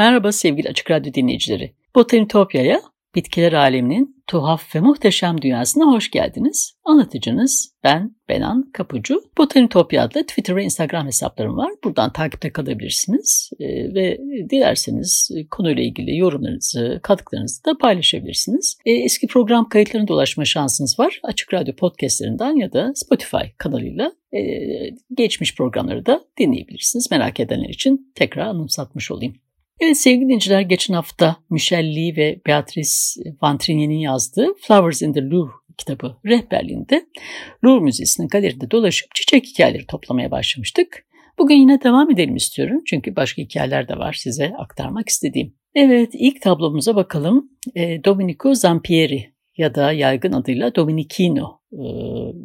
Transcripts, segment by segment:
Merhaba sevgili Açık Radyo dinleyicileri. Botanitopya'ya, bitkiler aleminin tuhaf ve muhteşem dünyasına hoş geldiniz. Anlatıcınız ben Benan Kapucu. Botanitopya adlı Twitter ve Instagram hesaplarım var. Buradan takipte kalabilirsiniz ee, ve dilerseniz konuyla ilgili yorumlarınızı, katkılarınızı da paylaşabilirsiniz. Ee, eski program kayıtlarına dolaşma şansınız var. Açık Radyo podcastlerinden ya da Spotify kanalıyla e, geçmiş programları da dinleyebilirsiniz. Merak edenler için tekrar anımsatmış olayım. Evet sevgili dinleyiciler geçen hafta Michel Lee ve Beatrice Vantrini'nin yazdığı Flowers in the Louvre kitabı rehberliğinde Louvre Müzesi'nin galeride dolaşıp çiçek hikayeleri toplamaya başlamıştık. Bugün yine devam edelim istiyorum çünkü başka hikayeler de var size aktarmak istediğim. Evet ilk tablomuza bakalım. E, Domenico Zampieri ya da yaygın adıyla Domenichino e,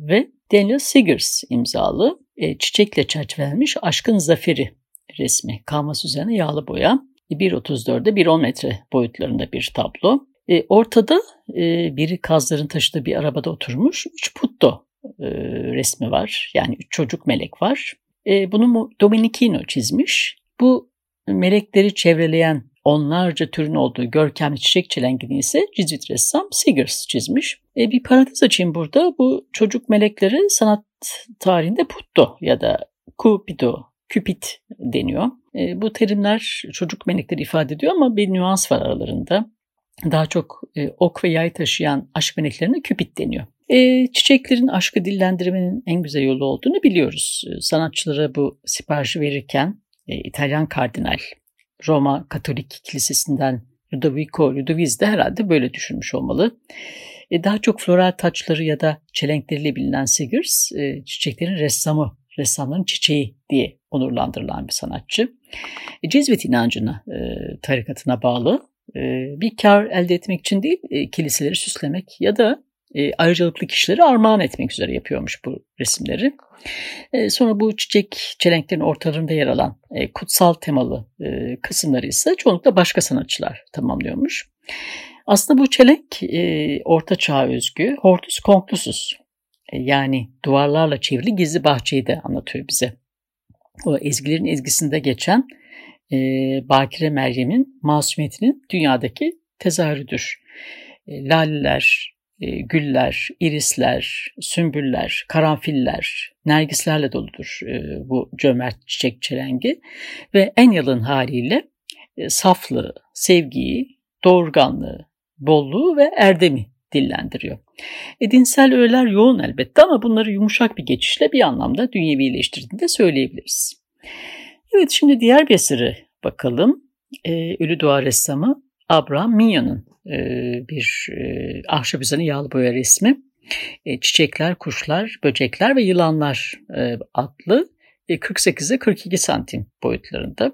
ve Daniel Siggers imzalı e, çiçekle çerçevelenmiş Aşkın Zaferi resmi. Kanvas üzerine yağlı boya. 1.34'de 1.10 metre boyutlarında bir tablo. E, ortada e, biri kazların taşıdığı bir arabada oturmuş. Üç putto e, resmi var. Yani üç çocuk melek var. E, bunu Domenichino çizmiş. Bu melekleri çevreleyen onlarca türün olduğu görkemli çiçek çilengini ise Cizvit ressam Siggers çizmiş. E, bir parantez açayım burada. Bu çocuk melekleri sanat tarihinde putto ya da cupido, cupid deniyor. E, bu terimler çocuk melekleri ifade ediyor ama bir nüans var aralarında. Daha çok e, ok ve yay taşıyan aşk meleklerine küpit deniyor. E, çiçeklerin aşkı dillendirmenin en güzel yolu olduğunu biliyoruz. E, sanatçılara bu siparişi verirken İtalyan kardinal Roma Katolik Kilisesi'nden Ludovico Ludoviz de herhalde böyle düşünmüş olmalı. Daha çok floral taçları ya da çelenkleriyle bilinen Siggers, e, çiçeklerin ressamı, ressamların çiçeği diye onurlandırılan bir sanatçı. E, Cezvet inancına, e, tarikatına bağlı e, bir kar elde etmek için değil, kiliseleri süslemek ya da ayrıcalıklı kişileri armağan etmek üzere yapıyormuş bu resimleri. Sonra bu çiçek çelenklerin ortalarında yer alan kutsal temalı kısımları ise çoğunlukla başka sanatçılar tamamlıyormuş. Aslında bu çelenk orta çağ özgü Hortus Conclusus yani duvarlarla çevrili gizli bahçeyi de anlatıyor bize o ezgilerin ezgisinde geçen e, Bakire Meryem'in masumiyetinin dünyadaki tezahürüdür. E, laleler, e, güller, irisler, sümbüller, karanfiller, nergislerle doludur e, bu cömert çiçek çelengi ve en yalın haliyle e, saflığı, sevgiyi, doğurganlığı, bolluğu ve erdemi dillendiriyor. E, dinsel öğeler yoğun elbette ama bunları yumuşak bir geçişle bir anlamda dünyevileştirdiğini de söyleyebiliriz. Evet şimdi diğer bir eseri bakalım. E, Ölü Doğa ressamı Abraham Mignon'un e, bir e, ahşap üzerine yağlı boya resmi. E, Çiçekler, Kuşlar, Böcekler ve Yılanlar e, adlı e, 48'e 42 santim boyutlarında.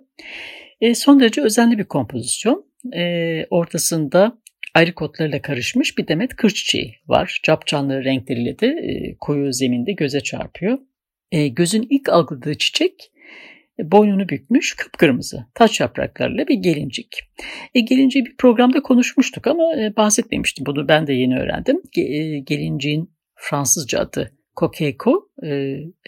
E, son derece özenli bir kompozisyon. E, ortasında ayrı kotlarıyla karışmış bir demet kır çiçeği var. Capcanlı renkleriyle de e, koyu zeminde göze çarpıyor. E, gözün ilk algıladığı çiçek e, boynunu bükmüş kıpkırmızı taç yapraklarıyla bir gelincik. E, gelinceği bir programda konuşmuştuk ama bahsetmemiştim. Bunu ben de yeni öğrendim. Ge, gelinciğin Fransızca adı Kokeiko, e,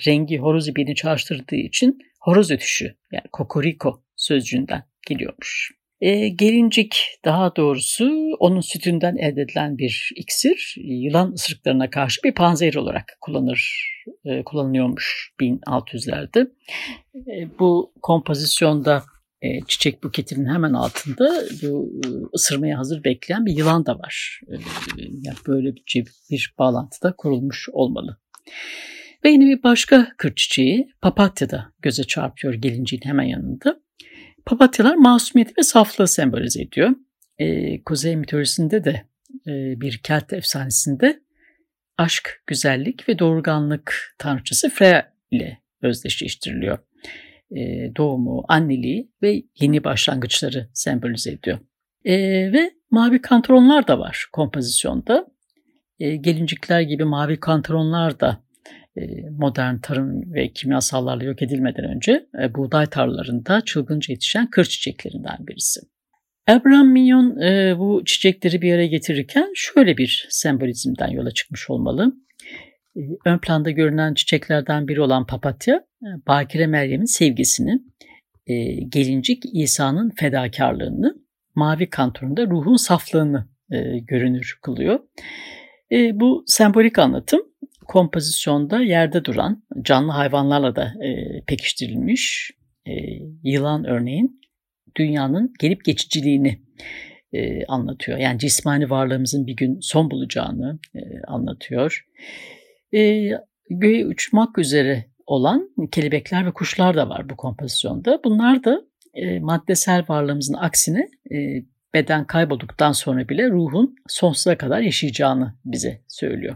rengi horoz ibiğini çağrıştırdığı için horoz ötüşü yani kokoriko sözcüğünden geliyormuş. E, gelincik daha doğrusu onun sütünden elde edilen bir iksir yılan ısırıklarına karşı bir panzehir olarak kullanır e, kullanılıyormuş 1600'lerde. E, bu kompozisyonda e, çiçek buketinin hemen altında bu e, ısırmaya hazır bekleyen bir yılan da var. E, yani böyle bir, bir bağlantıda kurulmuş olmalı. Ve yine bir başka kır çiçeği papatya da göze çarpıyor gelinciğin hemen yanında. Papatyalar masumiyeti ve saflığı sembolize ediyor. e, Kuzey mitolojisinde de e, bir Kelt efsanesinde aşk, güzellik ve doğurganlık tanrıçası Freya ile özdeşleştiriliyor. E, doğumu, anneliği ve yeni başlangıçları sembolize ediyor. E, ve mavi kantronlar da var kompozisyonda. E, gelincikler gibi mavi kantronlar da modern tarım ve kimyasallarla yok edilmeden önce e, buğday tarlalarında çılgınca yetişen kır çiçeklerinden birisi. Abraham Mignon e, bu çiçekleri bir araya getirirken şöyle bir sembolizmden yola çıkmış olmalı. E, ön planda görünen çiçeklerden biri olan papatya, e, Bakire Meryem'in sevgisini, e, gelincik İsa'nın fedakarlığını, mavi kantorunda ruhun saflığını e, görünür kılıyor. E, bu sembolik anlatım kompozisyonda yerde duran canlı hayvanlarla da e, pekiştirilmiş. E, yılan örneğin dünyanın gelip geçiciliğini e, anlatıyor. Yani cismani varlığımızın bir gün son bulacağını e, anlatıyor. E, göğe uçmak üzere olan kelebekler ve kuşlar da var bu kompozisyonda. Bunlar da e, maddesel varlığımızın aksine e, beden kaybolduktan sonra bile ruhun sonsuza kadar yaşayacağını bize söylüyor.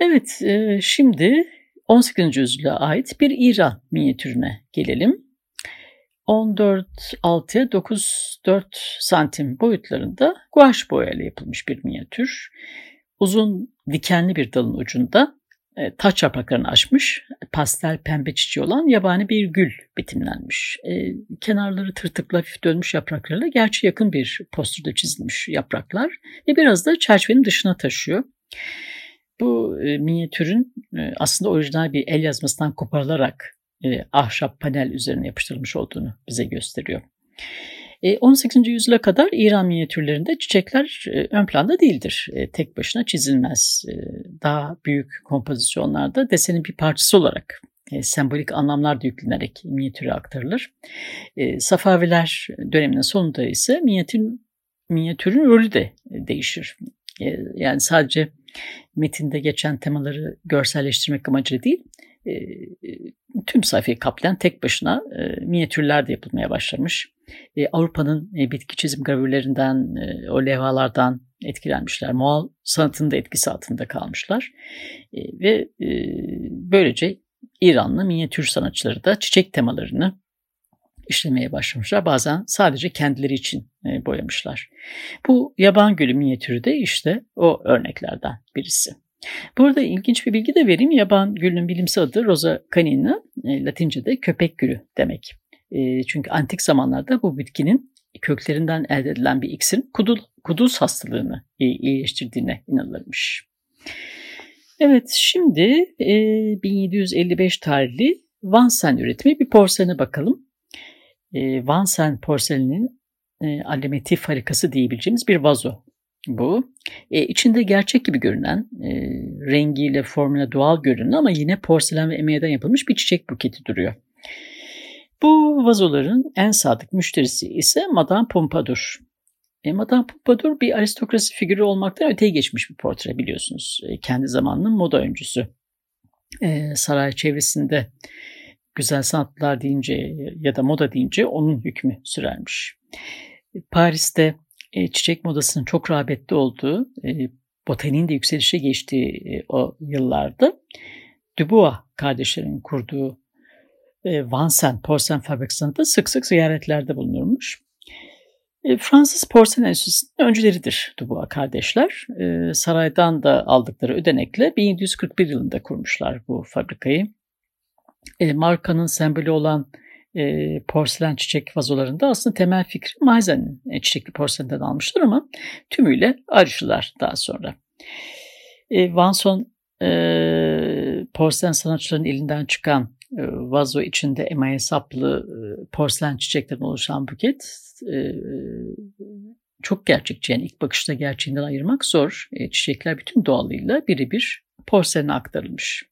Evet, e, şimdi 18. yüzyıla ait bir İran minyatürüne gelelim. 14-6'ya 9-4 santim boyutlarında guaj boyayla yapılmış bir minyatür. Uzun dikenli bir dalın ucunda e, taç yapraklarını açmış, pastel pembe çiçeği olan yabani bir gül betimlenmiş. E, kenarları tırtıklı hafif dönmüş yapraklarla gerçi yakın bir postürde çizilmiş yapraklar ve biraz da çerçevenin dışına taşıyor. Bu e, minyatürün e, aslında orijinal bir el yazmasından koparılarak e, ahşap panel üzerine yapıştırılmış olduğunu bize gösteriyor. 18. E, yüzyıla kadar İran minyatürlerinde çiçekler e, ön planda değildir. Tek başına çizilmez. Daha büyük kompozisyonlarda desenin bir parçası olarak sembolik anlamlar da yüklenerek minyatüre aktarılır. Safaviler döneminin sonunda ise minyatürün, minyatürün rolü de değişir. Yani sadece metinde geçen temaları görselleştirmek amacıyla değil, tüm sayfayı kaplayan tek başına e, minyatürler de yapılmaya başlamış. E, Avrupa'nın e, bitki çizim gravürlerinden, e, o levhalardan etkilenmişler. Moğol sanatının da etkisi altında kalmışlar. E, ve e, böylece İranlı minyatür sanatçıları da çiçek temalarını işlemeye başlamışlar. Bazen sadece kendileri için e, boyamışlar. Bu yaban gülü minyatürü de işte o örneklerden birisi. Burada ilginç bir bilgi de vereyim. Yaban gülünün bilimsel adı Rosa canina, e, Latince'de köpek gülü demek. E, çünkü antik zamanlarda bu bitkinin köklerinden elde edilen bir iksirin kudul, kuduz hastalığını iyileştirdiğine inanılırmış. Evet şimdi e, 1755 tarihli Vansen üretimi bir porselene bakalım. E, Vansen porseleninin e, alematif harikası diyebileceğimiz bir vazo bu. E, içinde gerçek gibi görünen, e, rengiyle, formuyla doğal görünen ama yine porselen ve emeğden yapılmış bir çiçek buketi duruyor. Bu vazoların en sadık müşterisi ise Madame Pompadour. E, Madame Pompadour bir aristokrasi figürü olmaktan öteye geçmiş bir portre biliyorsunuz. E, kendi zamanının moda öncüsü. E, saray çevresinde güzel sanatlar deyince ya da moda deyince onun hükmü sürermiş. Paris'te e, çiçek modasının çok rağbetli olduğu, e, botaniğin de yükselişe geçtiği e, o yıllarda Dubois kardeşlerin kurduğu e, Vansen porselen fabrikasında da sık sık ziyaretlerde bulunurmuş. Fransız Porselen Enstitüsü'nün öncüleridir Dubois kardeşler. Saraydan da aldıkları ödenekle 1741 yılında kurmuşlar bu fabrikayı. E, markanın sembolü olan e, porselen çiçek vazolarında aslında temel fikri Meisen'in e, çiçekli porselenden almışlar ama tümüyle ayrıştılar daha sonra. E, Vanson e, porselen sanatçılarının elinden çıkan e, vazo içinde emaye saplı e, porselen çiçeklerden oluşan buket e, çok gerçekçi. Yani ilk bakışta gerçeğinden ayırmak zor. E, çiçekler bütün doğalıyla birebir porselene aktarılmış.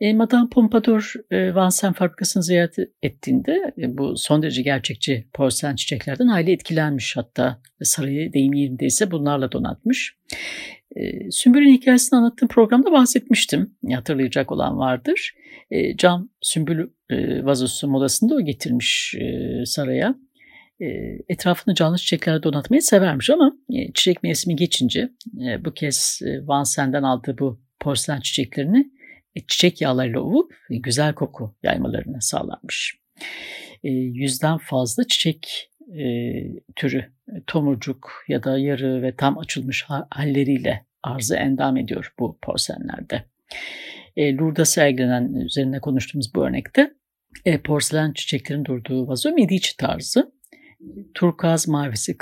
E, Madame Pompadour e, Vansen fabrikasını ziyaret ettiğinde e, bu son derece gerçekçi porselen çiçeklerden hayli etkilenmiş hatta sarayı deyim yerindeyse bunlarla donatmış. E, Sümbül'ün hikayesini anlattığım programda bahsetmiştim. Hatırlayacak olan vardır. E, cam sümbül e, vazosu modasında o getirmiş e, saraya. e, etrafını canlı çiçeklerle donatmayı severmiş ama e, çiçek mevsimi geçince e, bu kez e, Van Sen'den aldığı bu porselen çiçeklerini e, çiçek yağlarıyla ovup e, güzel koku yaymalarını sağlarmış. E, yüzden fazla çiçek e, türü e, tomurcuk ya da yarı ve tam açılmış halleriyle arzı endam ediyor bu porselenlerde. E, Lourdes'da sergilenen üzerine konuştuğumuz bu örnekte e, porselen çiçeklerin durduğu vazo Medici tarzı. Turkaz mavisi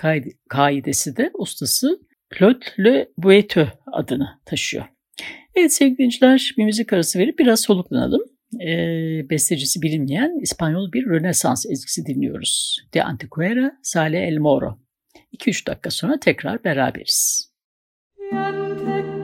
kaidesi de ustası Claude Le Boiteux adını taşıyor. Evet sevgili dinleyiciler bir müzik arası verip biraz soluklanalım. E, bestecisi bilinmeyen İspanyol bir Rönesans ezgisi dinliyoruz. De Antiquera Sale El Moro. 2-3 dakika sonra tekrar beraberiz. Yante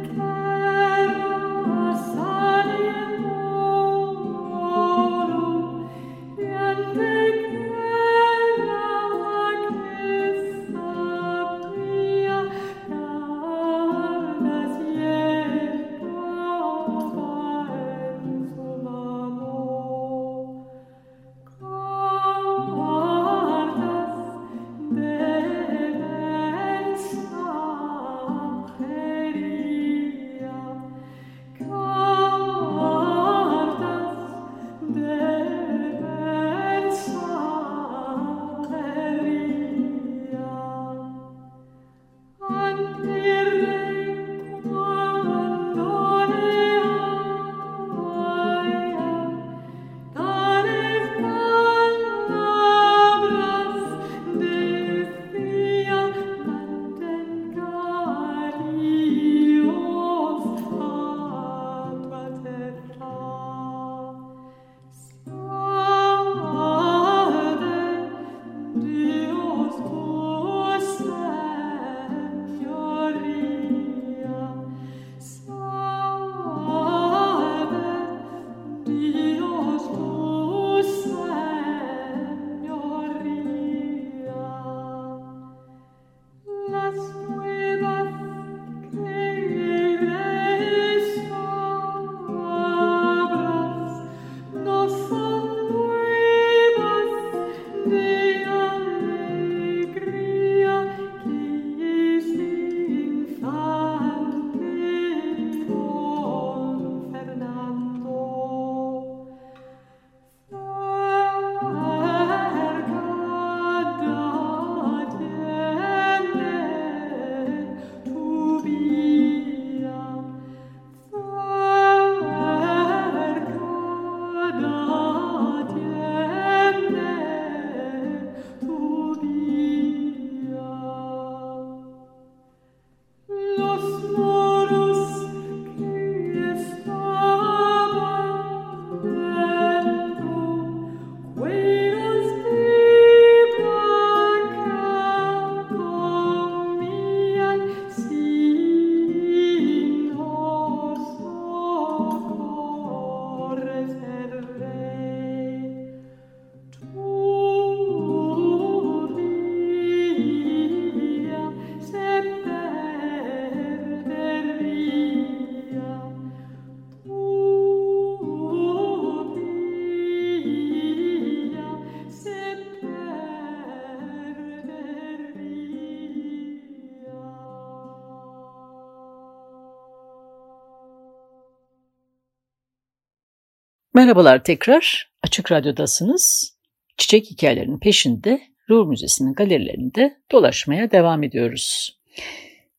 Merhabalar tekrar. Açık Radyo'dasınız. Çiçek hikayelerinin peşinde Louvre Müzesi'nin galerilerinde dolaşmaya devam ediyoruz.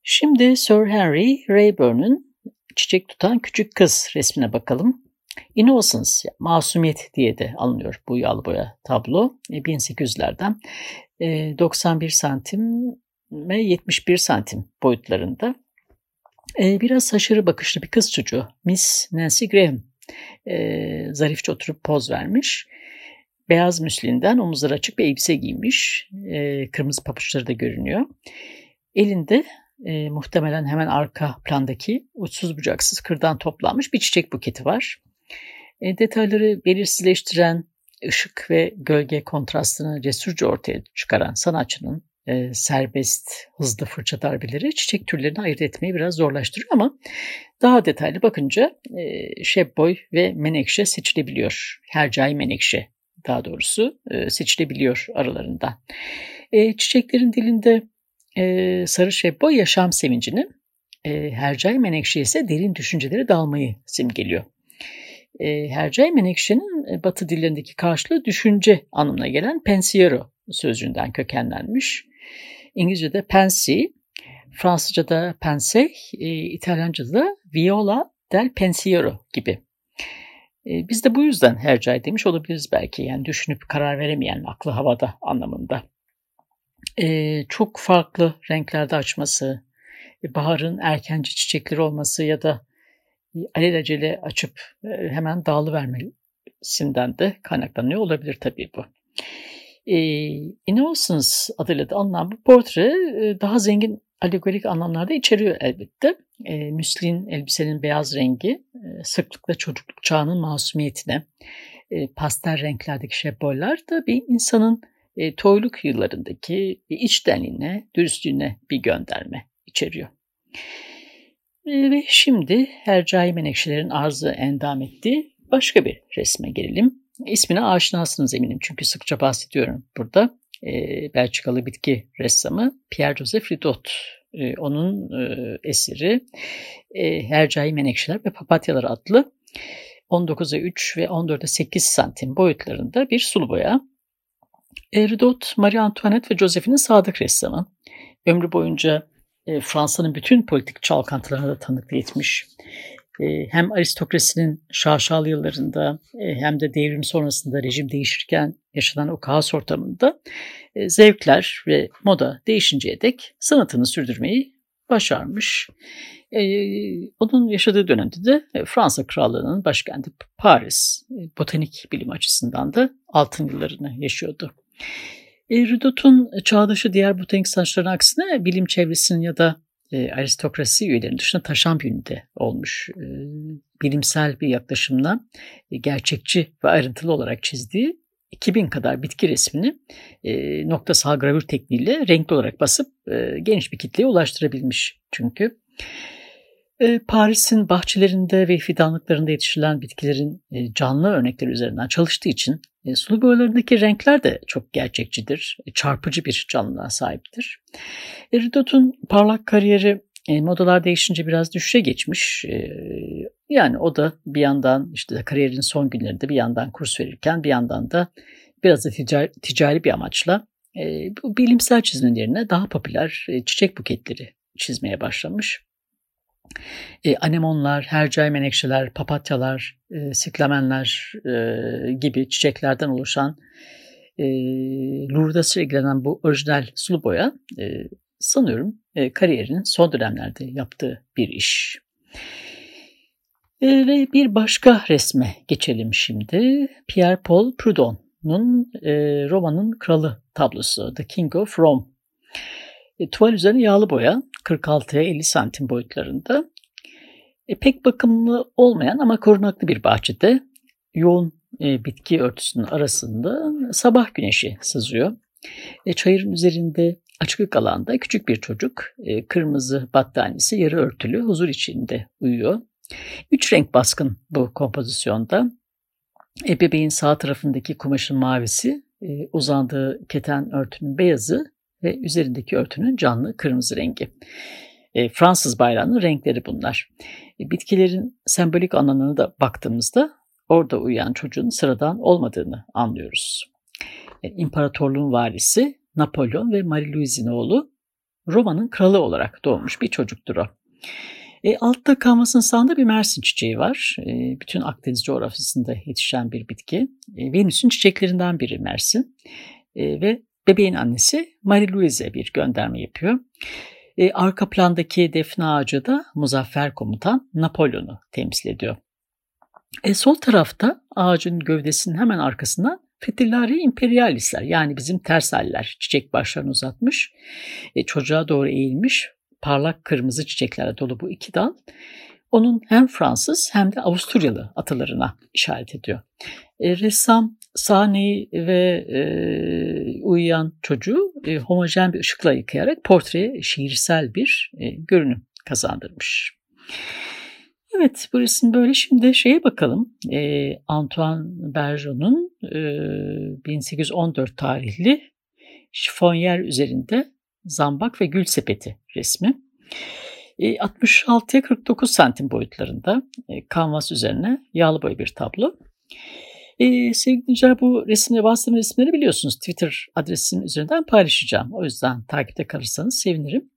Şimdi Sir Henry Raeburn'un Çiçek Tutan Küçük Kız resmine bakalım. Innocence, masumiyet diye de alınıyor bu yağlı boya tablo. 1800'lerden e, 91 santim ve 71 santim boyutlarında. E, biraz haşırı bakışlı bir kız çocuğu Miss Nancy Graham e, zarifçe oturup poz vermiş. Beyaz müslinden omuzları açık bir elbise giymiş. E, kırmızı papuçları da görünüyor. Elinde e, muhtemelen hemen arka plandaki uçsuz bucaksız kırdan toplanmış bir çiçek buketi var. E, detayları belirsizleştiren ışık ve gölge kontrastını cesurca ortaya çıkaran sanatçının e, serbest, hızlı fırça darbeleri çiçek türlerini ayırt etmeyi biraz zorlaştırıyor ama daha detaylı bakınca e, şebboy ve menekşe seçilebiliyor. Hercai menekşe daha doğrusu e, seçilebiliyor aralarında. E, çiçeklerin dilinde e, sarı şebbo yaşam sevincini, e, hercai menekşe ise derin düşünceleri dalmayı simgeliyor. E, hercai menekşenin e, batı dillerindeki karşılığı düşünce anlamına gelen pensiero sözcüğünden kökenlenmiş. İngilizce'de pensy, Fransızca'da pensey, e, İtalyanca'da viola del pensiero gibi. E, biz de bu yüzden hercai demiş olabiliriz belki. Yani düşünüp karar veremeyen aklı havada anlamında. E, çok farklı renklerde açması, e, baharın erkenci çiçekleri olması ya da alelacele açıp e, hemen dağılı vermesinden de kaynaklanıyor olabilir tabii bu. E, Innocence adıyla da anılan bu portre daha zengin alegorik anlamlarda içeriyor elbette. E, müslin elbisenin beyaz rengi sıklıkla çocukluk çağının masumiyetine, e, pastel renklerdeki şeboller da bir insanın e, toyluk yıllarındaki içtenliğine, dürüstlüğüne bir gönderme içeriyor. E, ve şimdi Hercai Menekşelerin arzı endam ettiği başka bir resme gelelim. İsmine aşinasınız eminim çünkü sıkça bahsediyorum burada. E, Belçikalı bitki ressamı Pierre-Joseph Ridot. E, onun e, eseri e, Hercai Menekşeler ve Papatyalar adlı 19'a 3 ve 14'e 8 santim boyutlarında bir sulu boya. Ridot, Marie Antoinette ve Josephine'in sadık ressamı. Ömrü boyunca e, Fransa'nın bütün politik çalkantılarına da tanıklık etmiş. E, hem aristokrasinin şaşalı yıllarında e, hem de devrim sonrasında rejim değişirken yaşanan o kaos ortamında e, zevkler ve moda değişinceye dek sanatını sürdürmeyi başarmış. E, onun yaşadığı dönemde de Fransa Krallığı'nın başkenti Paris botanik bilim açısından da altın yıllarını yaşıyordu. Rudot'un çağdaşı diğer botanik sanatçıların aksine bilim çevresinin ya da e, aristokrasi üyelerinin dışına taşan bir ünite olmuş. E, bilimsel bir yaklaşımla e, gerçekçi ve ayrıntılı olarak çizdiği 2000 kadar bitki resmini e, noktasal gravür tekniğiyle renkli olarak basıp e, geniş bir kitleye ulaştırabilmiş çünkü. E, Paris'in bahçelerinde ve fidanlıklarında yetiştirilen bitkilerin e, canlı örnekleri üzerinden çalıştığı için e, sulu boyalarındaki renkler de çok gerçekçidir, çarpıcı bir canlılığa sahiptir. Ridot'un parlak kariyeri modalar değişince biraz düşüşe geçmiş. Yani o da bir yandan işte kariyerin son günlerinde bir yandan kurs verirken bir yandan da biraz da ticari, ticari bir amaçla bilimsel çizmenin yerine daha popüler çiçek buketleri çizmeye başlamış. E, anemonlar, hercai menekşeler, papatyalar, e, siklamenler e, gibi çiçeklerden oluşan e, Lourdes'e ilgilenen bu orijinal sulu boya e, sanıyorum e, kariyerinin son dönemlerde yaptığı bir iş. E, ve bir başka resme geçelim şimdi. Pierre Paul Prudhon'un e, romanın kralı tablosu The King of Rome. E, tuval üzerine yağlı boya 46'ya 50 santim boyutlarında. E, pek bakımlı olmayan ama korunaklı bir bahçede yoğun e, bitki örtüsünün arasında sabah güneşi sızıyor. E, çayırın üzerinde açık alanda küçük bir çocuk e, kırmızı battaniyesi yarı örtülü huzur içinde uyuyor. Üç renk baskın bu kompozisyonda. E, bebeğin sağ tarafındaki kumaşın mavisi, e, uzandığı keten örtünün beyazı ve üzerindeki örtünün canlı kırmızı rengi. E, Fransız bayrağının renkleri bunlar. E, bitkilerin sembolik anlamına da baktığımızda orada uyuyan çocuğun sıradan olmadığını anlıyoruz. E, İmparatorluğun varisi Napolyon ve Marie-Louise'in oğlu Roma'nın kralı olarak doğmuş bir çocuktur o. E, altta kalmasının sağında bir Mersin çiçeği var. E, bütün Akdeniz coğrafyasında yetişen bir bitki. E, Venüs'ün çiçeklerinden biri Mersin. E, ve bebeğin annesi Marie-Louise bir gönderme yapıyor. E, arka plandaki defne ağacı da Muzaffer Komutan Napolyon'u temsil ediyor. E, sol tarafta ağacın gövdesinin hemen arkasından Fetillari imperialisler yani bizim tersaller çiçek başlarını uzatmış, e, çocuğa doğru eğilmiş parlak kırmızı çiçeklerle dolu bu iki dal onun hem Fransız hem de Avusturyalı atalarına işaret ediyor. E, ressam sahneyi ve e, uyuyan çocuğu e, homojen bir ışıkla yıkayarak portreye şiirsel bir e, görünüm kazandırmış. Evet bu resim böyle. Şimdi şeye bakalım. E, Antoine Bergeon'un 1814 tarihli şifonyer üzerinde zambak ve gül sepeti resmi. 66'ya 49 santim boyutlarında kanvas üzerine yağlı boy bir tablo. Ee, sevgili dinleyiciler bu resimleri, bastığım resimleri biliyorsunuz. Twitter adresim üzerinden paylaşacağım. O yüzden takipte kalırsanız sevinirim.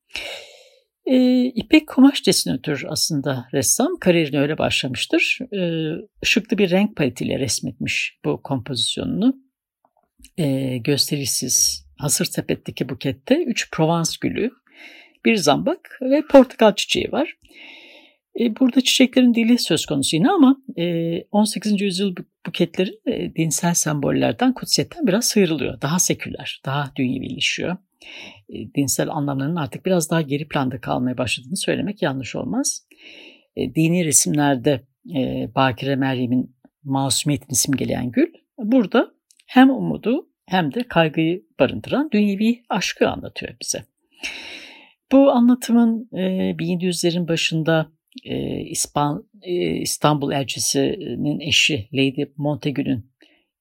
Ee, İpek kumaş desinatör aslında ressam. Kariyerine öyle başlamıştır. Ee, ışıklı bir renk paletiyle resmetmiş bu kompozisyonunu. Ee, gösterişsiz hasır sepetteki bukette 3 Provence gülü, bir zambak ve portakal çiçeği var. E, burada çiçeklerin dili söz konusu yine ama 18. E, yüzyıl buketleri e, dinsel sembollerden, kutsiyetten biraz sıyrılıyor. Daha seküler, daha dünyevileşiyor. Dinsel anlamlarının artık biraz daha geri planda kalmaya başladığını söylemek yanlış olmaz. Dini resimlerde Bakire Meryem'in masumiyetini simgeleyen gül burada hem umudu hem de kaygıyı barındıran dünyevi aşkı anlatıyor bize. Bu anlatımın 1700'lerin başında e, İspan, e, İstanbul elçisinin eşi Lady Montagu'nun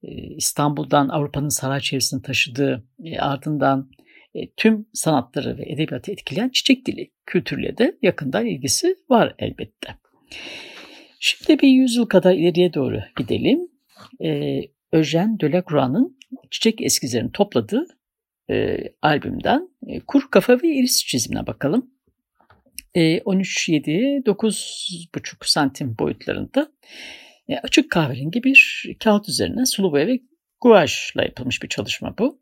e, İstanbul'dan Avrupa'nın saray çevresini taşıdığı e, ardından e, tüm sanatları ve edebiyatı etkileyen çiçek dili kültürle de yakından ilgisi var elbette. Şimdi bir yüzyıl kadar ileriye doğru gidelim. E, Eugène Delacroix'ın çiçek eskizlerini topladığı e, albümden e, Kuru Kafa ve Iris çizimine bakalım. 13-7, 9,5 santim boyutlarında e, açık kahverengi bir kağıt üzerine sulu boya ve guajla yapılmış bir çalışma bu.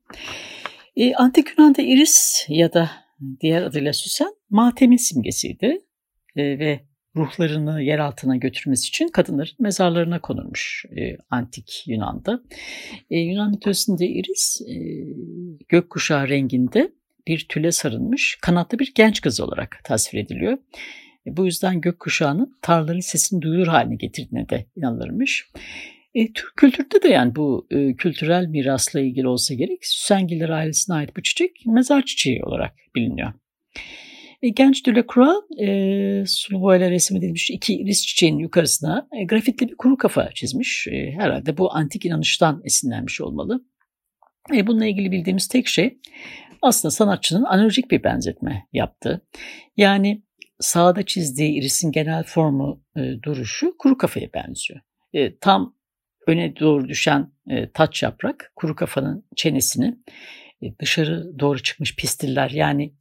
E, Antik Yunan'da iris ya da diğer adıyla süsen matemin simgesiydi e, ve ruhlarını yer altına götürmesi için kadınların mezarlarına konulmuş e, antik Yunan'da. E, Yunan mitolojisinde iris e, gökkuşağı renginde bir tüle sarılmış kanatlı bir genç kız olarak tasvir ediliyor. E, bu yüzden gökkuşağının tarların sesini duyulur haline getirdiğine de inanılırmış. E, Türk kültürde de yani bu e, kültürel mirasla ilgili olsa gerek Süsengiller ailesine ait bu çiçek mezar çiçeği olarak biliniyor. E, genç Delacroix e, sulu boyayla resmedilmiş iki iris çiçeğinin yukarısına e, grafitli bir kuru kafa çizmiş. E, herhalde bu antik inanıştan esinlenmiş olmalı. E, bununla ilgili bildiğimiz tek şey aslında sanatçının analojik bir benzetme yaptı. Yani sağda çizdiği irisin genel formu e, duruşu kuru kafaya benziyor. E, tam öne doğru düşen e, taç yaprak kuru kafanın çenesini e, dışarı doğru çıkmış pistiller yani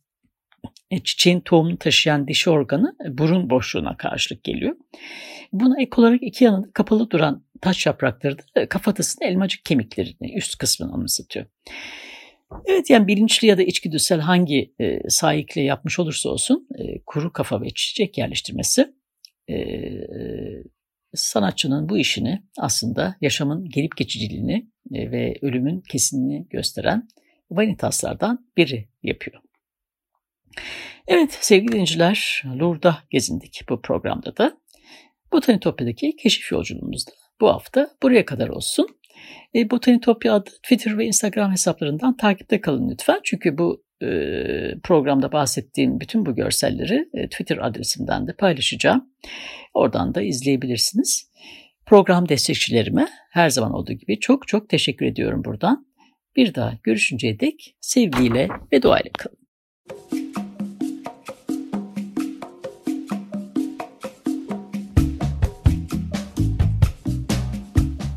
e, çiçeğin tohumunu taşıyan dişi organı e, burun boşluğuna karşılık geliyor. Buna ek olarak iki yanında kapalı duran taç yaprakları da e, kafatasının elmacık kemiklerini üst kısmını anımsatıyor. Evet yani bilinçli ya da içgüdüsel hangi e, sahikle yapmış olursa olsun e, kuru kafa ve çiçek yerleştirmesi e, sanatçının bu işini aslında yaşamın gelip geçiciliğini e, ve ölümün kesinliğini gösteren vanitaslardan biri yapıyor. Evet sevgili dinleyiciler Lourdes'da gezindik bu programda da. Botanitopya'daki keşif yolculuğumuzda bu hafta buraya kadar olsun. E, Botanitopya adlı Twitter ve Instagram hesaplarından takipte kalın lütfen. Çünkü bu e, programda bahsettiğim bütün bu görselleri e, Twitter adresimden de paylaşacağım. Oradan da izleyebilirsiniz. Program destekçilerime her zaman olduğu gibi çok çok teşekkür ediyorum buradan. Bir daha görüşünceye dek sevgiyle ve duayla kalın.